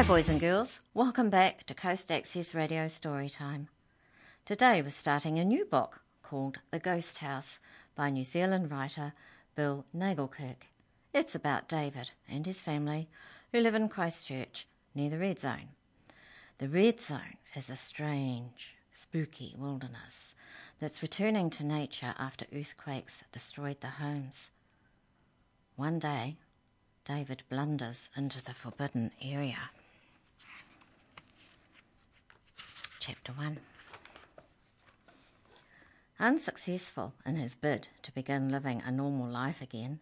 Hi, boys and girls. Welcome back to Coast Access Radio Storytime. Today we're starting a new book called The Ghost House by New Zealand writer Bill Nagelkerke. It's about David and his family who live in Christchurch near the Red Zone. The Red Zone is a strange, spooky wilderness that's returning to nature after earthquakes destroyed the homes. One day, David blunders into the forbidden area. Chapter 1 Unsuccessful in his bid to begin living a normal life again,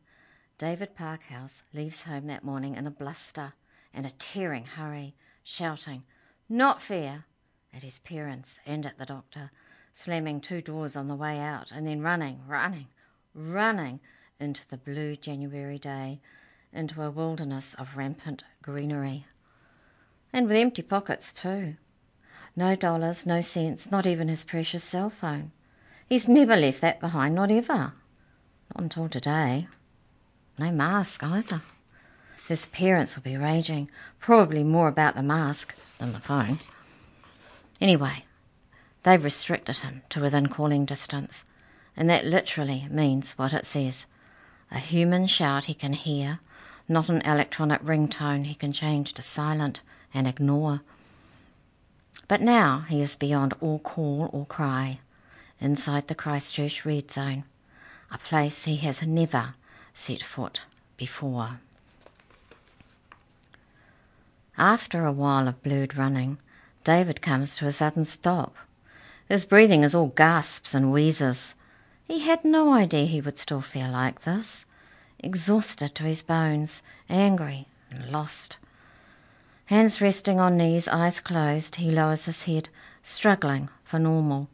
David Parkhouse leaves home that morning in a bluster and a tearing hurry, shouting, Not fair! at his parents and at the doctor, slamming two doors on the way out, and then running, running, running into the blue January day, into a wilderness of rampant greenery. And with empty pockets, too. No dollars, no cents, not even his precious cell phone. He's never left that behind, not ever. Not until today. No mask either. His parents will be raging, probably more about the mask than the phone. Anyway, they've restricted him to within calling distance, and that literally means what it says a human shout he can hear, not an electronic ringtone he can change to silent and ignore. But now he is beyond all call or cry, inside the Christchurch Red Zone, a place he has never set foot before. After a while of blurred running, David comes to a sudden stop. His breathing is all gasps and wheezes. He had no idea he would still feel like this, exhausted to his bones, angry and lost. Hands resting on knees, eyes closed, he lowers his head, struggling for normal.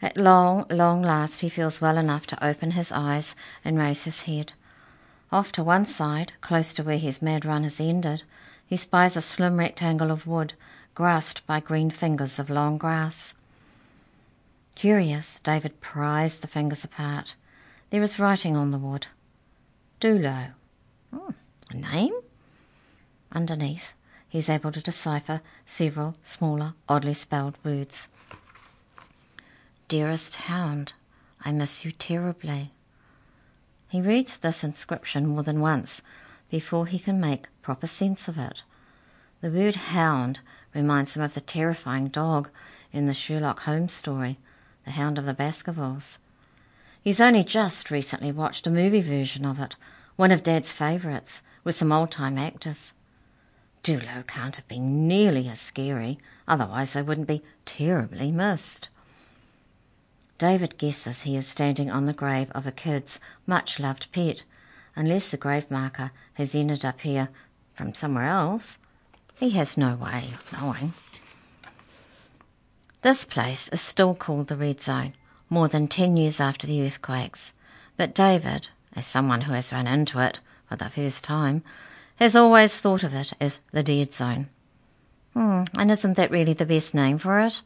At long, long last, he feels well enough to open his eyes and raise his head. Off to one side, close to where his mad run has ended, he spies a slim rectangle of wood, grasped by green fingers of long grass. Curious, David pries the fingers apart. There is writing on the wood. Dulo. Oh, a name? Underneath, he is able to decipher several smaller, oddly spelled words. Dearest hound, I miss you terribly. He reads this inscription more than once before he can make proper sense of it. The word hound reminds him of the terrifying dog in the Sherlock Holmes story, The Hound of the Baskervilles. He's only just recently watched a movie version of it, one of Dad's favourites, with some old time actors. Dulo can't have been nearly as scary, otherwise they wouldn't be terribly missed. David guesses he is standing on the grave of a kid's much loved pet, unless the grave marker has ended up here from somewhere else. He has no way of knowing. This place is still called the Red Zone, more than ten years after the earthquakes, but David, as someone who has run into it for the first time, has always thought of it as the dead zone. Hmm, and isn't that really the best name for it?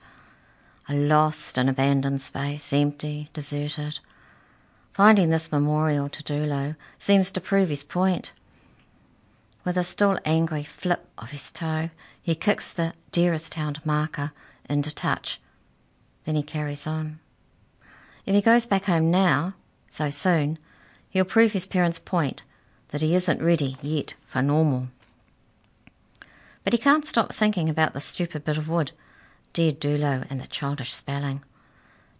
A lost and abandoned space, empty, deserted. Finding this memorial to Dulo seems to prove his point. With a still angry flip of his toe, he kicks the dearest hound marker into touch. Then he carries on. If he goes back home now, so soon, he'll prove his parents' point that he isn't ready yet for normal. But he can't stop thinking about the stupid bit of wood, dead Dulo and the childish spelling.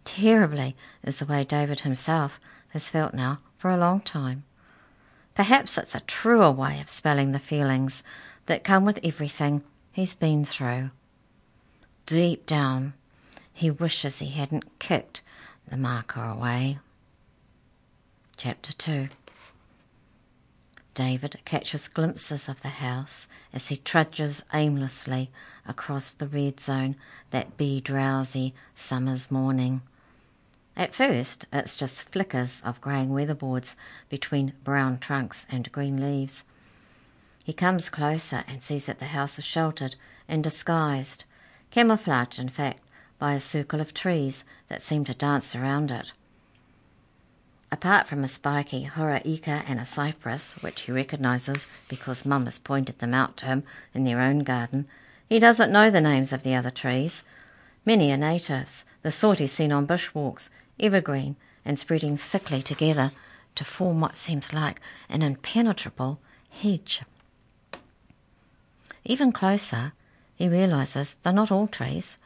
Terribly is the way David himself has felt now for a long time. Perhaps it's a truer way of spelling the feelings that come with everything he's been through. Deep down, he wishes he hadn't kicked the marker away. Chapter 2 David catches glimpses of the house as he trudges aimlessly across the red zone that be drowsy summer's morning. At first, it's just flickers of greying weatherboards between brown trunks and green leaves. He comes closer and sees that the house is sheltered and disguised, camouflaged, in fact, by a circle of trees that seem to dance around it. Apart from a spiky horoeka and a cypress, which he recognises because Mum has pointed them out to him in their own garden, he doesn't know the names of the other trees. Many are natives, the sort he's seen on bushwalks, evergreen and spreading thickly together to form what seems like an impenetrable hedge. Even closer, he realises they're not all trees.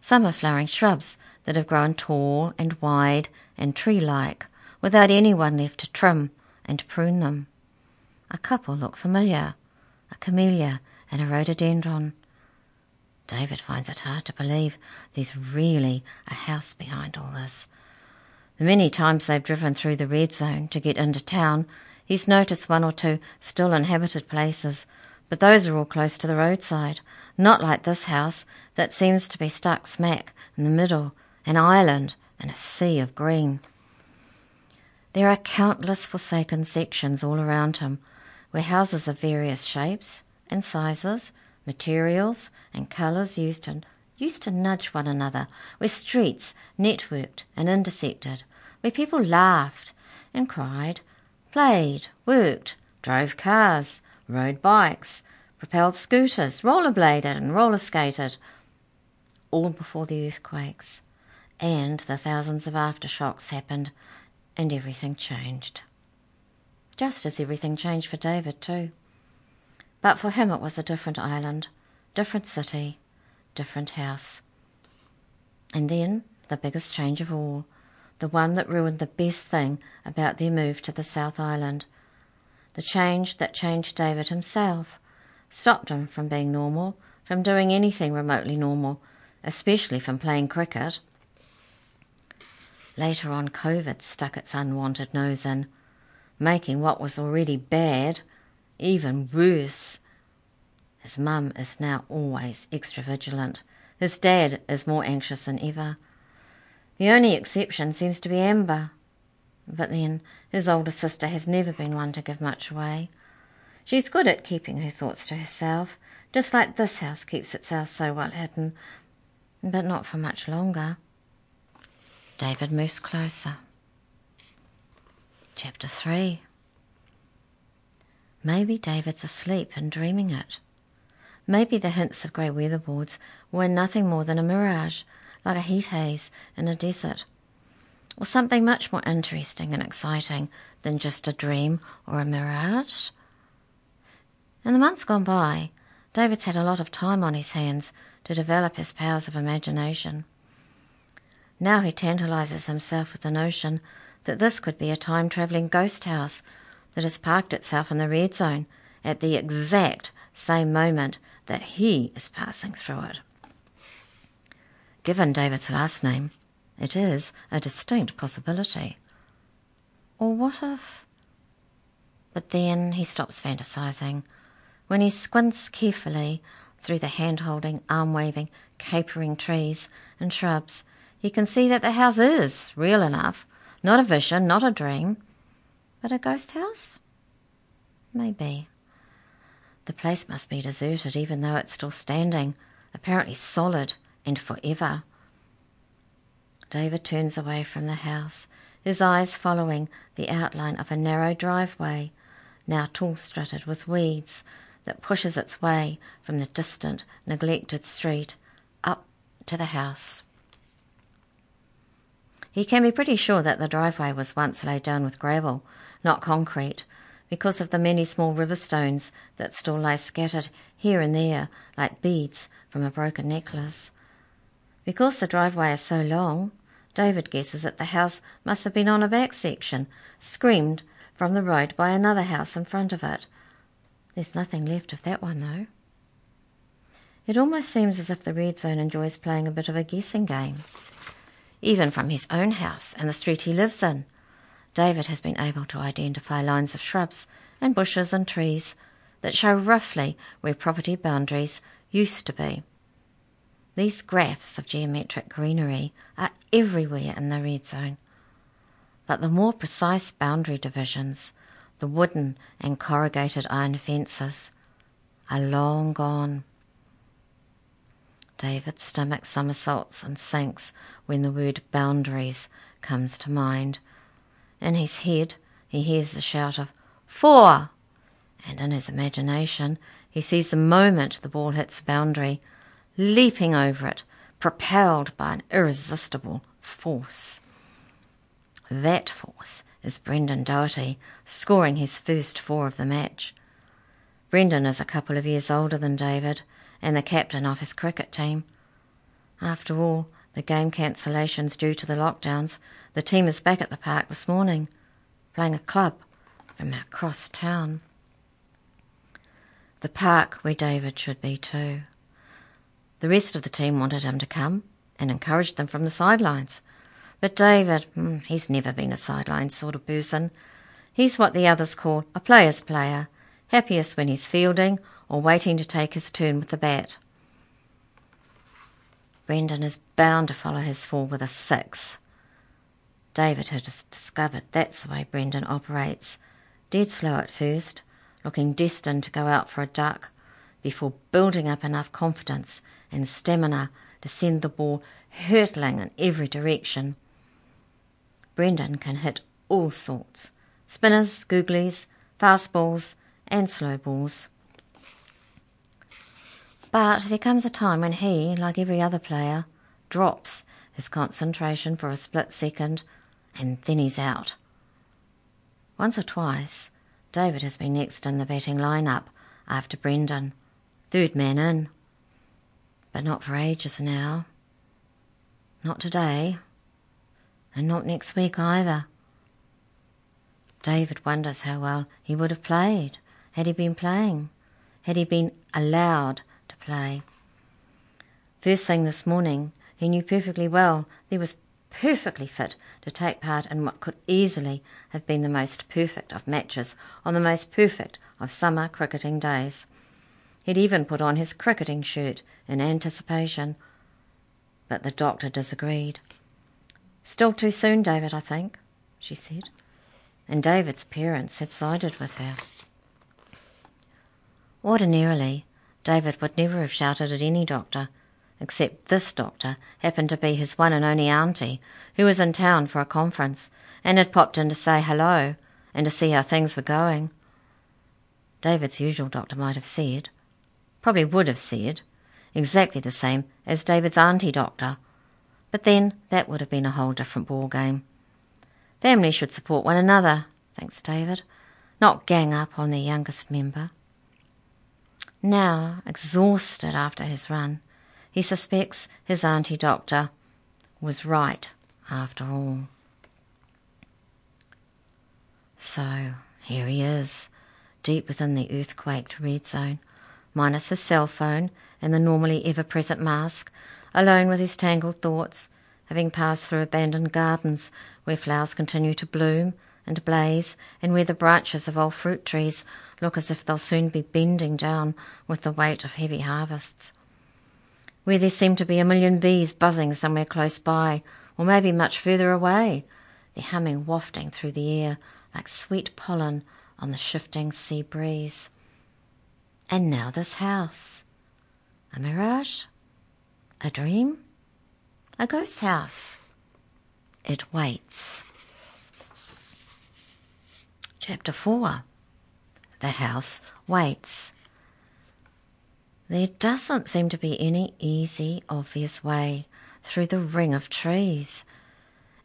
Some are flowering shrubs that have grown tall and wide and tree-like without anyone left to trim and prune them. A couple look familiar, a camellia and a rhododendron. David finds it hard to believe there's really a house behind all this. The many times they've driven through the red zone to get into town, he's noticed one or two still inhabited places, but those are all close to the roadside, not like this house that seems to be stuck smack in the middle, an island in a sea of green. There are countless forsaken sections all around him, where houses of various shapes and sizes, materials and colours used to, used to nudge one another, where streets networked and intersected, where people laughed and cried, played, worked, drove cars, rode bikes, propelled scooters, rollerbladed and roller skated, all before the earthquakes. And the thousands of aftershocks happened and everything changed. Just as everything changed for David, too. But for him, it was a different island, different city, different house. And then the biggest change of all, the one that ruined the best thing about their move to the South Island. The change that changed David himself, stopped him from being normal, from doing anything remotely normal, especially from playing cricket. Later on, COVID stuck its unwanted nose in, making what was already bad even worse. His mum is now always extra vigilant. His dad is more anxious than ever. The only exception seems to be Amber. But then, his older sister has never been one to give much away. She's good at keeping her thoughts to herself, just like this house keeps itself so well hidden, but not for much longer. David moves closer. Chapter 3 Maybe David's asleep and dreaming it. Maybe the hints of grey weatherboards were nothing more than a mirage, like a heat haze in a desert. Or something much more interesting and exciting than just a dream or a mirage. In the months gone by, David's had a lot of time on his hands to develop his powers of imagination. Now he tantalizes himself with the notion that this could be a time travelling ghost house that has parked itself in the red zone at the exact same moment that he is passing through it. Given David's last name, it is a distinct possibility. Or what if? But then he stops fantasizing when he squints carefully through the hand holding, arm waving, capering trees and shrubs he can see that the house is real enough. Not a vision, not a dream. But a ghost house? Maybe. The place must be deserted even though it's still standing, apparently solid and forever. David turns away from the house, his eyes following the outline of a narrow driveway, now tall strutted with weeds, that pushes its way from the distant, neglected street up to the house. He can be pretty sure that the driveway was once laid down with gravel, not concrete, because of the many small river stones that still lie scattered here and there like beads from a broken necklace. Because the driveway is so long, David guesses that the house must have been on a back section, screened from the road by another house in front of it. There's nothing left of that one, though. It almost seems as if the red zone enjoys playing a bit of a guessing game even from his own house and the street he lives in. David has been able to identify lines of shrubs and bushes and trees that show roughly where property boundaries used to be. These graphs of geometric greenery are everywhere in the red zone. But the more precise boundary divisions, the wooden and corrugated iron fences, are long gone. David's stomach somersaults and sinks when the word boundaries comes to mind. In his head, he hears the shout of, Four! And in his imagination, he sees the moment the ball hits the boundary, leaping over it, propelled by an irresistible force. That force is Brendan Doherty, scoring his first four of the match. Brendan is a couple of years older than David and the captain of his cricket team. After all, the game cancellations due to the lockdowns, the team is back at the park this morning, playing a club from across town. The park where David should be too. The rest of the team wanted him to come and encouraged them from the sidelines. But David, hmm, he's never been a sideline sort of person. He's what the others call a player's player, happiest when he's fielding or waiting to take his turn with the bat. Brendan is bound to follow his four with a six. David had discovered that's the way Brendan operates. Dead slow at first, looking destined to go out for a duck, before building up enough confidence and stamina to send the ball hurtling in every direction. Brendan can hit all sorts spinners, googlies, fastballs, and slow balls. But there comes a time when he, like every other player, drops his concentration for a split second and then he's out. Once or twice, David has been next in the batting lineup after Brendan, third man in. But not for ages now. Not today. And not next week either. David wonders how well he would have played had he been playing, had he been allowed play. First thing this morning, he knew perfectly well he was perfectly fit to take part in what could easily have been the most perfect of matches on the most perfect of summer cricketing days. He'd even put on his cricketing shirt in anticipation. But the doctor disagreed. Still too soon, David, I think, she said. And David's parents had sided with her. Ordinarily, David would never have shouted at any doctor except this doctor happened to be his one and only auntie, who was in town for a conference and had popped in to say hello and to see how things were going. David's usual doctor might have said, probably would have said, exactly the same as David's auntie doctor, but then that would have been a whole different ball game. Families should support one another, thanks David, not gang up on their youngest member. Now, exhausted after his run, he suspects his auntie doctor was right after all. So here he is, deep within the earthquaked red zone, minus his cell phone and the normally ever present mask, alone with his tangled thoughts, having passed through abandoned gardens where flowers continue to bloom and blaze, and where the branches of old fruit trees look as if they'll soon be bending down with the weight of heavy harvests where there seem to be a million bees buzzing somewhere close by, or maybe much further away, their humming wafting through the air like sweet pollen on the shifting sea breeze. And now this house. A mirage? A dream? A ghost house? It waits. Chapter 4 The House Waits. There doesn't seem to be any easy, obvious way through the ring of trees.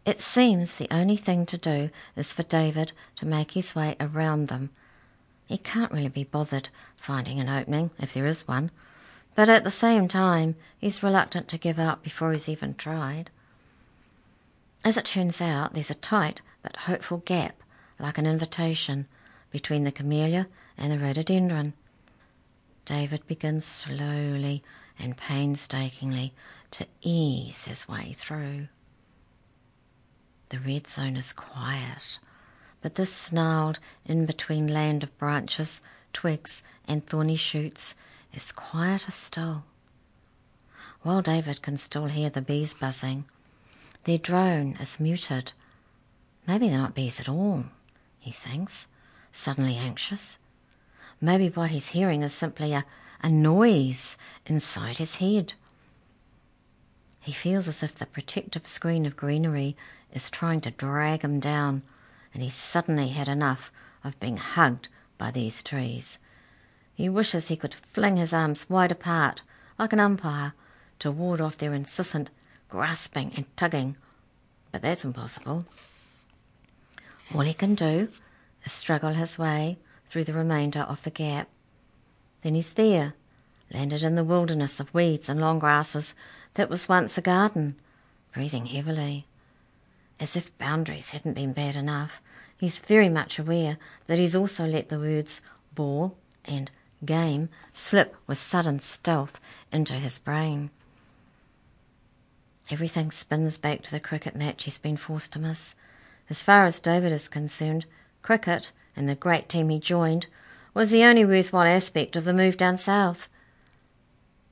It seems the only thing to do is for David to make his way around them. He can't really be bothered finding an opening, if there is one, but at the same time he's reluctant to give up before he's even tried. As it turns out, there's a tight but hopeful gap, like an invitation, between the camellia and the rhododendron. David begins slowly and painstakingly to ease his way through. The red zone is quiet, but this snarled in between land of branches, twigs, and thorny shoots is quieter still. While David can still hear the bees buzzing, their drone is muted. Maybe they're not bees at all, he thinks, suddenly anxious. Maybe what he's hearing is simply a, a noise inside his head. He feels as if the protective screen of greenery is trying to drag him down, and he's suddenly had enough of being hugged by these trees. He wishes he could fling his arms wide apart, like an umpire, to ward off their incessant grasping and tugging, but that's impossible. All he can do is struggle his way through the remainder of the gap. Then he's there, landed in the wilderness of weeds and long grasses that was once a garden, breathing heavily. As if boundaries hadn't been bad enough, he's very much aware that he's also let the words ball and game slip with sudden stealth into his brain. Everything spins back to the cricket match he's been forced to miss. As far as David is concerned, cricket and the great team he joined was the only worthwhile aspect of the move down south.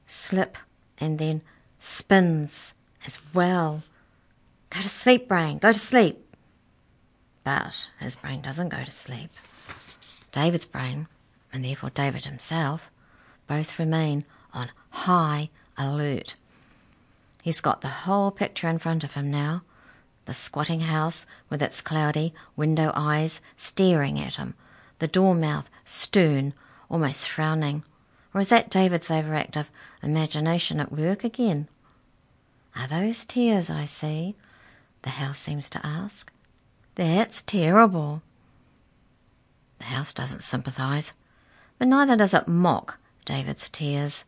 Slip and then spins as well. Go to sleep, brain, go to sleep. But his brain doesn't go to sleep. David's brain, and therefore David himself, both remain on high alert. He's got the whole picture in front of him now. The squatting house with its cloudy window eyes staring at him, the door mouth stern, almost frowning. Or is that David's overactive imagination at work again? Are those tears I see? the house seems to ask. That's terrible. The house doesn't sympathise, but neither does it mock David's tears.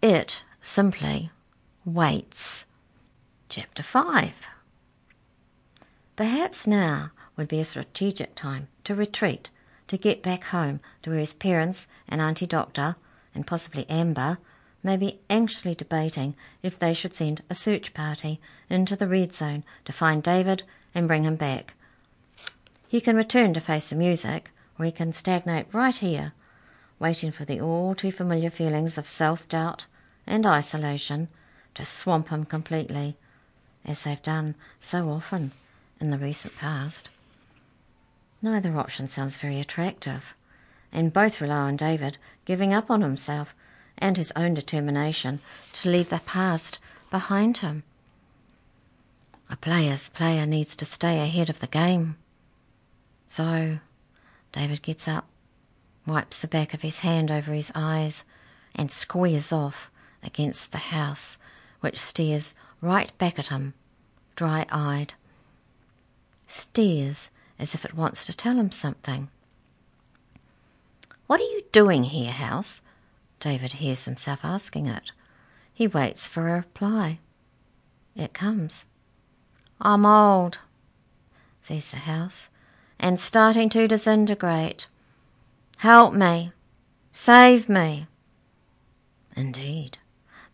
It simply waits. Chapter 5 Perhaps now would be a strategic time to retreat, to get back home to where his parents and Auntie Doctor, and possibly Amber, may be anxiously debating if they should send a search party into the red zone to find David and bring him back. He can return to face the music, or he can stagnate right here, waiting for the all too familiar feelings of self doubt and isolation to swamp him completely, as they've done so often in the recent past. Neither option sounds very attractive, and both rely on David giving up on himself and his own determination to leave the past behind him. A player's player needs to stay ahead of the game. So, David gets up, wipes the back of his hand over his eyes, and squares off against the house, which stares right back at him, dry eyed. Stares as if it wants to tell him something. What are you doing here, house? David hears himself asking it. He waits for a reply. It comes. I'm old, says the house, and starting to disintegrate. Help me. Save me. Indeed,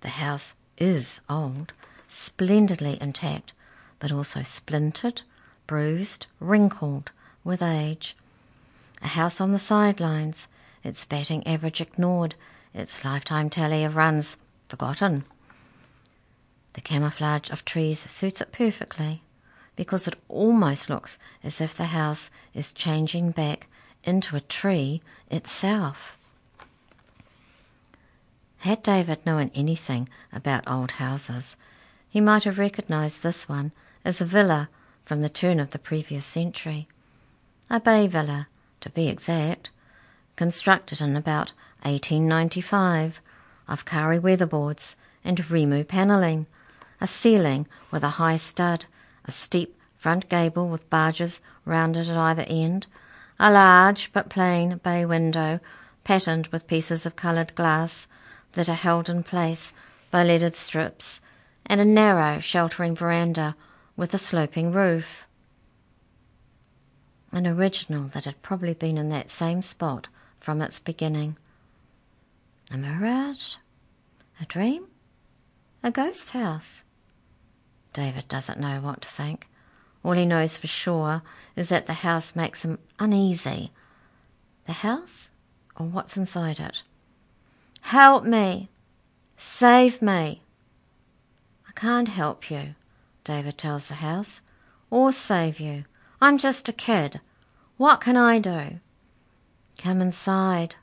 the house is old, splendidly intact, but also splintered, bruised, wrinkled with age. A house on the sidelines, its batting average ignored, its lifetime tally of runs forgotten. The camouflage of trees suits it perfectly because it almost looks as if the house is changing back into a tree itself. Had David known anything about old houses, he might have recognised this one as a villa from the turn of the previous century. A bay villa, to be exact, constructed in about 1895, of kauri weatherboards and Rimu panelling, a ceiling with a high stud, a steep front gable with barges rounded at either end, a large but plain bay window patterned with pieces of coloured glass that are held in place by leaded strips, and a narrow sheltering veranda with a sloping roof. An original that had probably been in that same spot from its beginning. A mirage? A dream? A ghost house? David doesn't know what to think. All he knows for sure is that the house makes him uneasy. The house or what's inside it? Help me! Save me! I can't help you, David tells the house, or save you. I'm just a kid. What can I do? Come inside,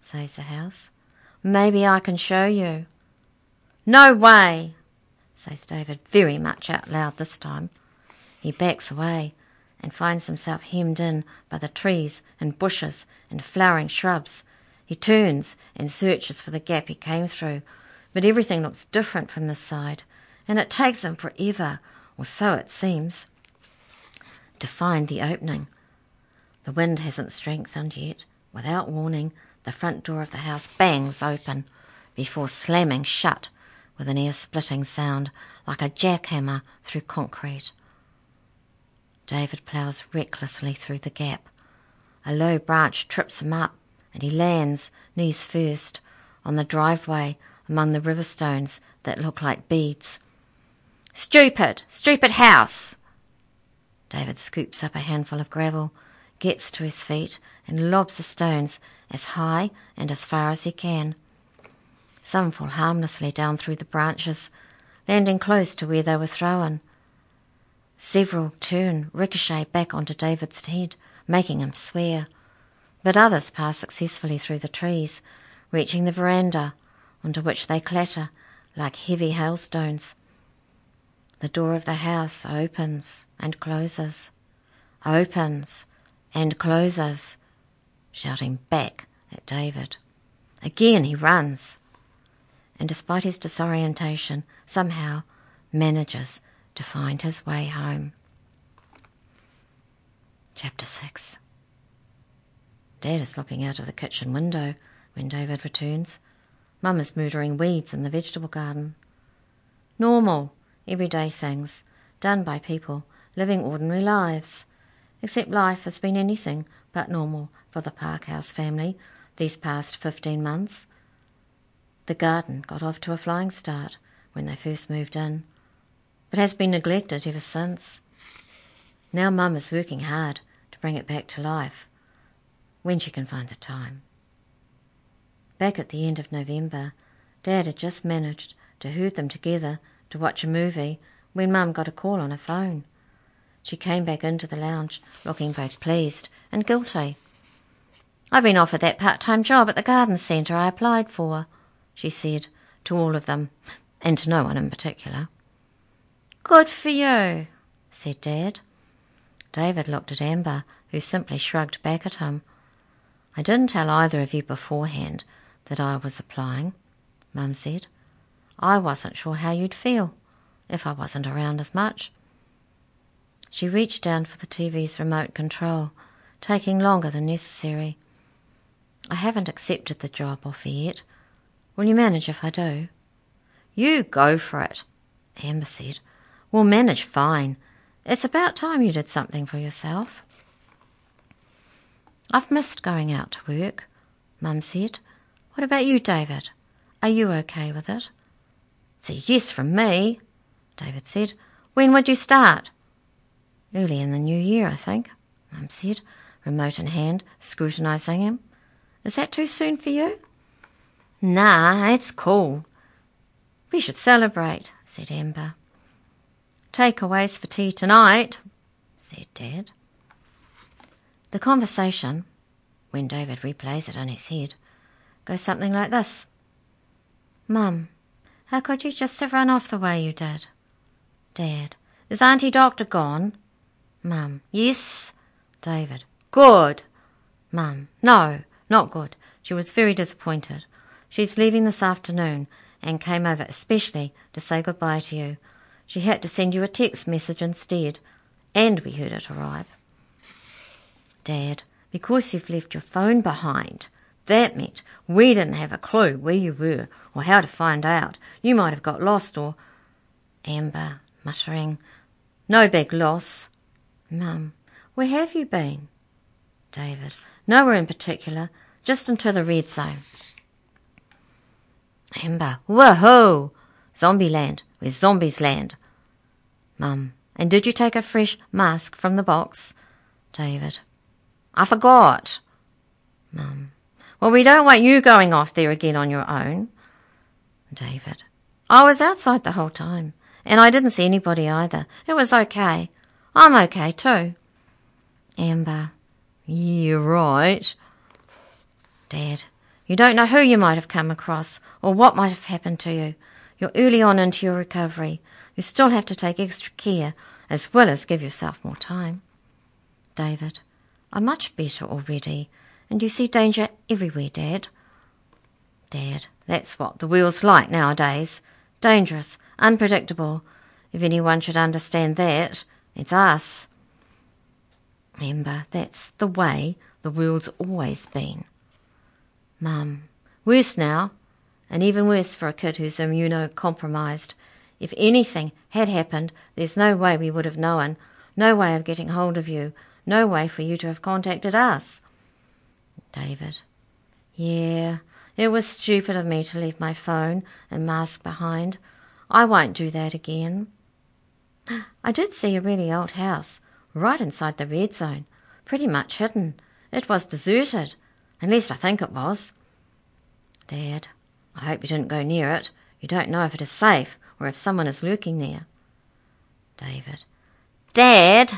says the house. Maybe I can show you. No way, says David very much out loud this time. He backs away and finds himself hemmed in by the trees and bushes and flowering shrubs. He turns and searches for the gap he came through, but everything looks different from this side, and it takes him forever, or so it seems, to find the opening. The wind hasn't strengthened yet. Without warning, the front door of the house bangs open before slamming shut with an ear splitting sound like a jackhammer through concrete. David ploughs recklessly through the gap. A low branch trips him up, and he lands, knees first, on the driveway among the river stones that look like beads. Stupid! Stupid house! David scoops up a handful of gravel, gets to his feet, and lobs the stones as high and as far as he can. Some fall harmlessly down through the branches, landing close to where they were thrown. Several turn, ricochet back onto David's head, making him swear. But others pass successfully through the trees, reaching the veranda, onto which they clatter like heavy hailstones. The door of the house opens and closes, opens and closes, shouting back at David. Again he runs, and despite his disorientation, somehow manages to find his way home. Chapter 6 Dad is looking out of the kitchen window when David returns. Mum is murdering weeds in the vegetable garden. Normal, everyday things done by people living ordinary lives. Except life has been anything but normal for the Parkhouse family these past fifteen months. The garden got off to a flying start when they first moved in but has been neglected ever since. Now Mum is working hard to bring it back to life when she can find the time. Back at the end of November, Dad had just managed to herd them together to watch a movie when Mum got a call on her phone. She came back into the lounge looking both pleased and guilty. I've been offered that part-time job at the garden centre I applied for, she said to all of them, and to no one in particular. Good for you, said Dad. David looked at Amber, who simply shrugged back at him. I didn't tell either of you beforehand that I was applying, Mum said. I wasn't sure how you'd feel if I wasn't around as much. She reached down for the TV's remote control, taking longer than necessary. I haven't accepted the job offer yet. Will you manage if I do? You go for it, Amber said. We'll manage fine. It's about time you did something for yourself. I've missed going out to work, Mum said. What about you, David? Are you okay with it? It's a yes from me, David said. When would you start? Early in the new year, I think, Mum said, remote in hand, scrutinising him. Is that too soon for you? Nah, it's cool. We should celebrate, said Amber. Takeaways for tea tonight, said Dad. The conversation, when David replays it in his head, goes something like this Mum, how could you just have run off the way you did? Dad, is Auntie Doctor gone? Mum, yes. David, good. Mum, no, not good. She was very disappointed. She's leaving this afternoon and came over especially to say goodbye to you. She had to send you a text message instead, and we heard it arrive. Dad, because you've left your phone behind, that meant we didn't have a clue where you were or how to find out. You might have got lost or. Amber, muttering, No big loss. Mum, where have you been? David, nowhere in particular, just into the red zone. Amber, woohoo! Zombie land, where zombies land. Mum, and did you take a fresh mask from the box? David, I forgot. Mum, well, we don't want you going off there again on your own. David, I was outside the whole time, and I didn't see anybody either. It was okay. I'm okay too. Amber, You're right. Dad, you don't know who you might have come across or what might have happened to you. You're early on into your recovery. You still have to take extra care as well as give yourself more time. David. I'm much better already, and you see danger everywhere, Dad. Dad, that's what the world's like nowadays. Dangerous, unpredictable. If anyone should understand that, it's us. Remember, that's the way the world's always been. Mum, worse now, and even worse for a kid who's immunocompromised. If anything had happened, there's no way we would have known, no way of getting hold of you, no way for you to have contacted us. David. Yeah, it was stupid of me to leave my phone and mask behind. I won't do that again. I did see a really old house, right inside the red zone, pretty much hidden. It was deserted. At least I think it was. Dad, I hope you didn't go near it. You don't know if it is safe or if someone is lurking there. David. Dad!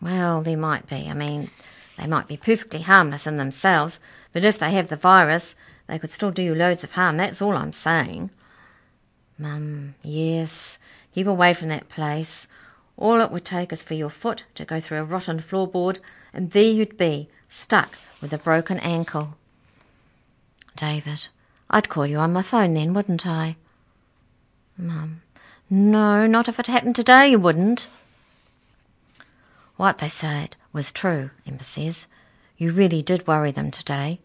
Well, there might be. I mean, they might be perfectly harmless in themselves, but if they have the virus, they could still do you loads of harm. That's all I'm saying. Mum, yes. Keep away from that place. All it would take is for your foot to go through a rotten floorboard, and there you'd be, stuck with a broken ankle. David, I'd call you on my phone then, wouldn't I? Mum, no, not if it happened today, you wouldn't. What they said was true, Amber says. You really did worry them today.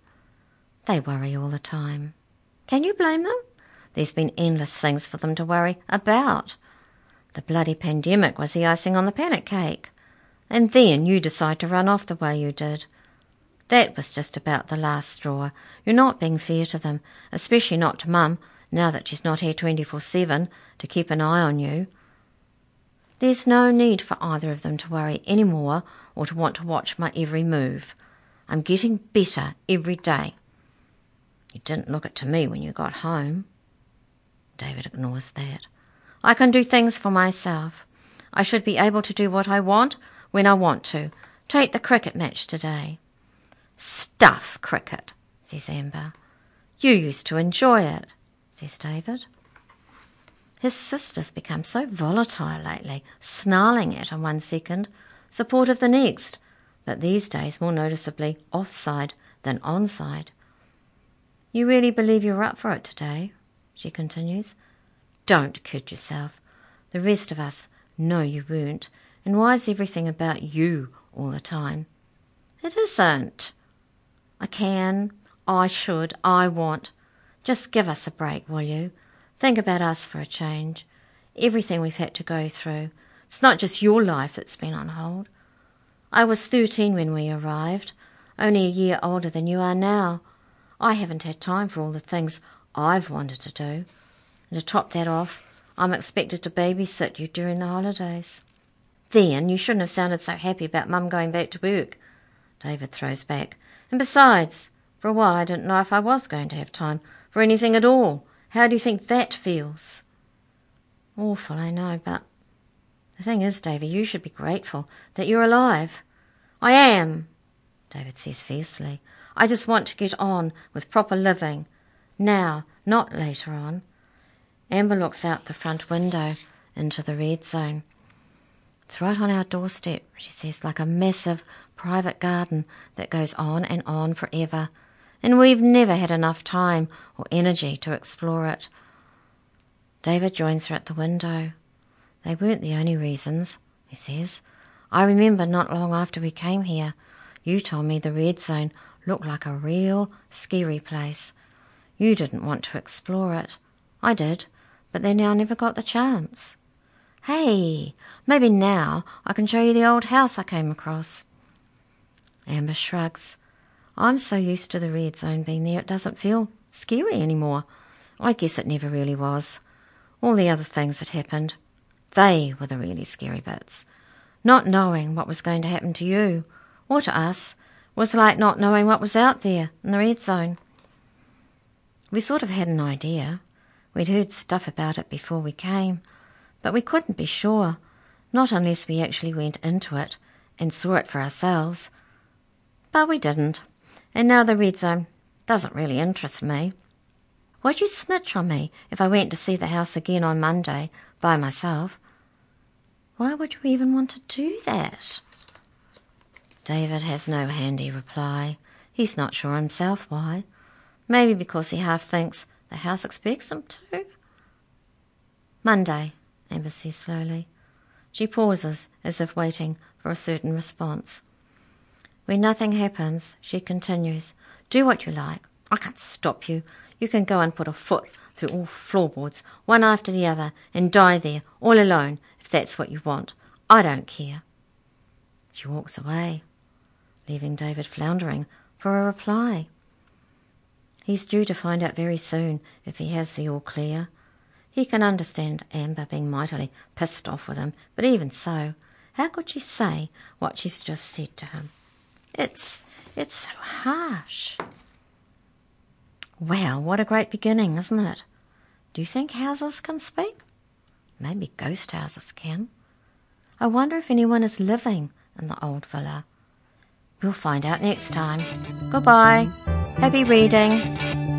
They worry all the time. Can you blame them? There's been endless things for them to worry about. The bloody pandemic was the icing on the panic cake. And then you decide to run off the way you did. That was just about the last straw. You're not being fair to them, especially not to Mum, now that she's not here 24 7 to keep an eye on you. There's no need for either of them to worry any more or to want to watch my every move. I'm getting better every day. You didn't look it to me when you got home. David ignores that. I can do things for myself. I should be able to do what I want when I want to. Take the cricket match today. Stuff, cricket, says Amber. You used to enjoy it, says David. His sister's become so volatile lately, snarling at him one second, supportive the next, but these days more noticeably offside than onside. You really believe you're up for it today? she continues. Don't kid yourself. The rest of us know you weren't, and why is everything about you all the time? It isn't. I can, I should, I want. Just give us a break, will you? Think about us for a change. Everything we've had to go through. It's not just your life that's been on hold. I was 13 when we arrived, only a year older than you are now. I haven't had time for all the things I've wanted to do. And to top that off, I'm expected to babysit you during the holidays. Then you shouldn't have sounded so happy about Mum going back to work. David throws back. And besides, for a while I didn't know if I was going to have time for anything at all. How do you think that feels? Awful, I know, but the thing is, David, you should be grateful that you're alive. I am, David says fiercely. I just want to get on with proper living. Now, not later on. Amber looks out the front window into the red zone. It's right on our doorstep, she says, like a massive private garden that goes on and on forever, and we've never had enough time or energy to explore it. David joins her at the window. They weren't the only reasons, he says. I remember not long after we came here, you told me the red zone looked like a real scary place. You didn't want to explore it. I did but then I never got the chance. Hey, maybe now I can show you the old house I came across. Amber shrugs. I'm so used to the red zone being there it doesn't feel scary anymore. I guess it never really was. All the other things that happened, they were the really scary bits. Not knowing what was going to happen to you, or to us, was like not knowing what was out there in the red zone. We sort of had an idea. We'd heard stuff about it before we came, but we couldn't be sure, not unless we actually went into it and saw it for ourselves. But we didn't, and now the red zone doesn't really interest me. Why'd you snitch on me if I went to see the house again on Monday by myself? Why would you even want to do that? David has no handy reply. He's not sure himself why. Maybe because he half thinks the house expects him to. Monday, Amber says slowly. She pauses, as if waiting for a certain response. When nothing happens, she continues, Do what you like. I can't stop you. You can go and put a foot through all floorboards, one after the other, and die there, all alone, if that's what you want. I don't care. She walks away, leaving David floundering for a reply. He's due to find out very soon if he has the all clear. He can understand Amber being mightily pissed off with him, but even so, how could she say what she's just said to him? It's it's so harsh. Well, what a great beginning, isn't it? Do you think houses can speak? Maybe ghost houses can. I wonder if anyone is living in the old villa. We'll find out next time. Goodbye. Happy reading.